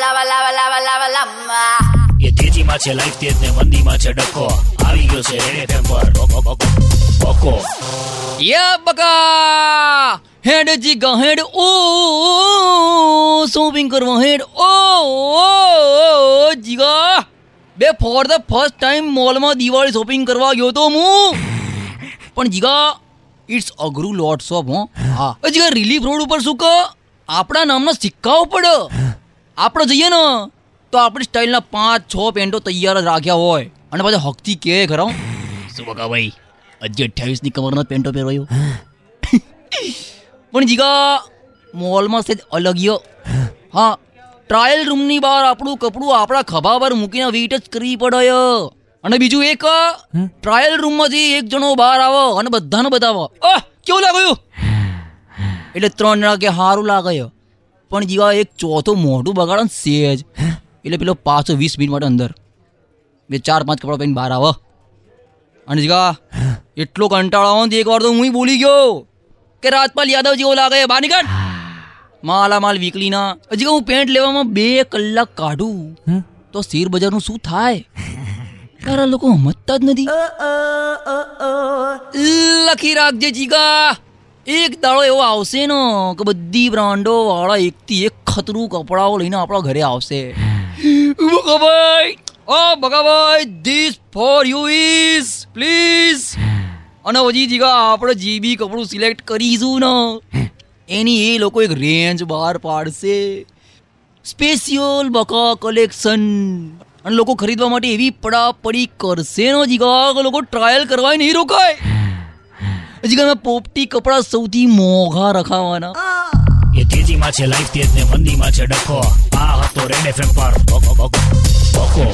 Lava, લાવા લાવા લાવા lava. એ તેજીમાં છે લાઈફ તેજ ને મંદીમાં છે ડખો. આવી ગયો છે રેડ એફએમ પર. બકો, યા બકા હેડ જીગા હેડ ઓ શોપિંગ કરવા હેડ ઓ જીગા. બે ફોર ધ ફર્સ્ટ ટાઈમ મોલમાં દિવાળી શોપિંગ કરવા ગયો તો હું. પણ જીગા ઇટ્સ અઘરું લોટ ઓફ હો. હા. જીગા રિલીફ રોડ ઉપર શું કહો? આપણા નામના સિક્કાઓ પડે આપણે જઈએ ને તો આપણી સ્ટાઇલના પાંચ છ પેન્ટો તૈયાર જ રાખ્યા હોય. અને પાછા હકથી કે ખરા? શું બકા ભાઈ હજી અઠ્યાવીસની કમરનો પેન્ટો પહેરવાયો? પણ જીગા મોલમાં સેજ અલગ યો હા ટ્રાયલ રૂમની બહાર આપણું કપડું આપણા ખભા પર મૂકીને વેઇટ જ કરવી પડે. અને બીજું એક ટ્રાયલ રૂમમાંથી એક જણો બહાર આવો અને બધાને બતાવો. કેવું લાગ્યું? એટલે ત્રણ જણા કે સારું લાગે. ય. પણ જીવા એક ચોથો મોઢું બગાડે ને સેજ એટલે પેલો પાછો વીસ મિનિટ માટે અંદર. બે ચાર પાંચ કપડાં પહેરીને બહાર આવો. અને જીગા એટલો કંટાળો આવો ને એક વાર તો હું બોલી ગયો. કે રાજપાલ યાદવ જેવો લાગે બહાર નીકળ. માલા માલ વીકલીના. હજી હું પેન્ટ લેવામાં બે કલાક કાઢું. તો શેર બજારનું શું થાય? તારા લોકો સમજતા જ નથી. લખી રાખજે જીગા. એક દાડો એવો આવશે ને કે બધી બ્રાન્ડો વાળા એકથી એક ખતરું કપડાઓ લઈને આપણા ઘરે આવશે. બગાભાઈ ઓ Bagabhai this for you is please અને હજી જીગા, આપણે જે બી કપડું સિલેક્ટ કરીશું ને, એની એ લોકો એક રેન્જ બહાર પાડશે. સ્પેશિયલ બકા કલેક્શન અને લોકો ખરીદવા માટે એવી પડાપડી કરશે ને, જીગા લોકો ટ્રાયલ કરવાય નહીં રોકાય. હજી પોપટી કપડા સૌથી મોંઘા રખાવાના. એ તેજી તેજીમાં છે લાઈફ તેજ ને મંદીમાં છે ડખો. આ હતો રેડ એફએમ પર. ભકો ભકો ભકો.